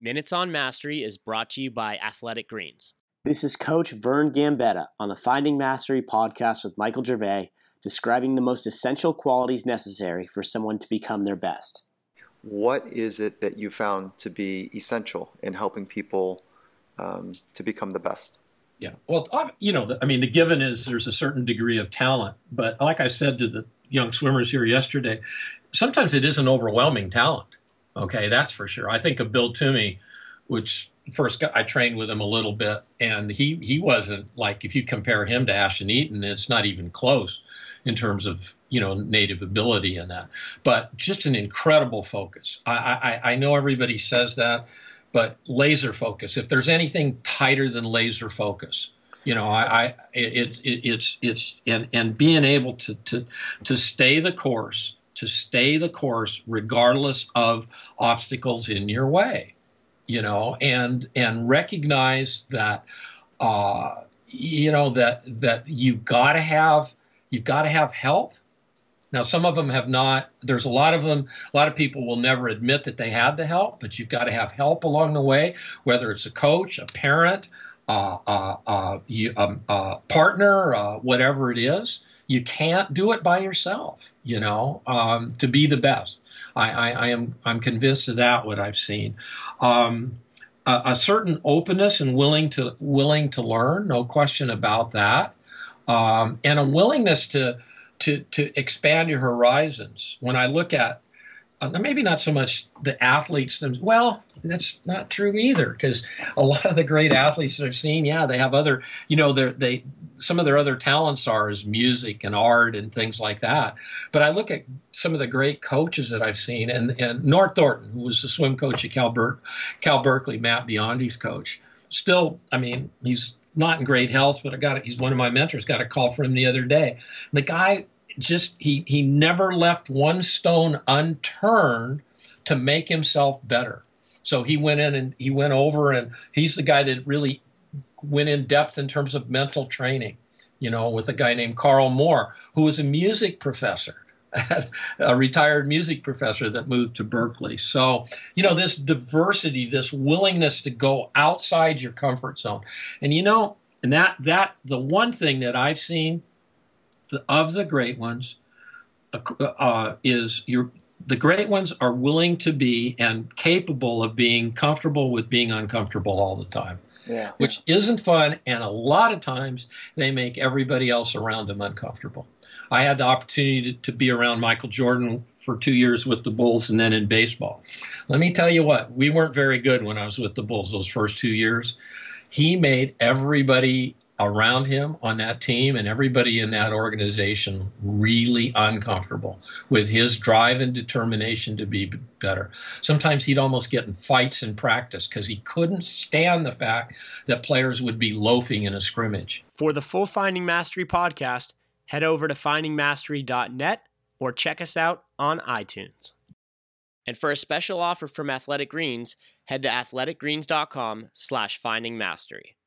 Minutes on Mastery is brought to you by Athletic Greens. This is Coach Vern Gambetta on the Finding Mastery podcast with Michael Gervais, describing the most essential qualities necessary for someone to become their best. What is it that you found to be essential in helping people um, to become the best? Yeah. Well, you know, I mean, the given is there's a certain degree of talent, but like I said to the young swimmers here yesterday, sometimes it is an overwhelming talent. Okay, that's for sure. I think of Bill Toomey, which first I trained with him a little bit, and he he wasn't like if you compare him to Ashton Eaton, it's not even close in terms of you know native ability in that. But just an incredible focus. I I, I know everybody says that, but laser focus. If there's anything tighter than laser focus, you know, I, I it, it, it's it's and and being able to to to stay the course to stay the course regardless of obstacles in your way you know and and recognize that uh you know that that you've got to have you've got to have help. Now some of them have not there's a lot of them a lot of people will never admit that they had the help but you've got to have help along the way whether it's a coach a parent uh, uh, uh, um, uh, partner uh, whatever it is you can't do it by yourself, you know, um, to be the best. I, I, I, am I'm convinced of that. What I've seen, um, a, a, certain openness and willing to willing to learn, no question about that, um, and a willingness to to to expand your horizons. When I look at uh, maybe not so much the athletes themselves. Well, that's not true either because a lot of the great athletes that I've seen, yeah, they have other, you know, they some of their other talents are is music and art and things like that. But I look at some of the great coaches that I've seen, and and Nort Thornton, who was the swim coach at Cal, Ber- Cal Berkeley, Matt Biondi's coach, still, I mean, he's not in great health, but I got it. he's one of my mentors. Got a call from him the other day. The guy just he he never left one stone unturned to make himself better. So he went in and he went over and he's the guy that really went in depth in terms of mental training, you know, with a guy named Carl Moore, who was a music professor. a retired music professor that moved to Berkeley. So, you know, this diversity, this willingness to go outside your comfort zone. And you know, and that that the one thing that I've seen of the great ones uh, is your the great ones are willing to be and capable of being comfortable with being uncomfortable all the time. Yeah. Which isn't fun, and a lot of times they make everybody else around them uncomfortable. I had the opportunity to, to be around Michael Jordan for two years with the Bulls and then in baseball. Let me tell you what, we weren't very good when I was with the Bulls those first two years. He made everybody around him on that team and everybody in that organization really uncomfortable with his drive and determination to be better. Sometimes he'd almost get in fights in practice because he couldn't stand the fact that players would be loafing in a scrimmage. For the full Finding Mastery podcast, head over to findingmastery.net or check us out on iTunes. And for a special offer from Athletic Greens, head to athleticgreens.com slash findingmastery.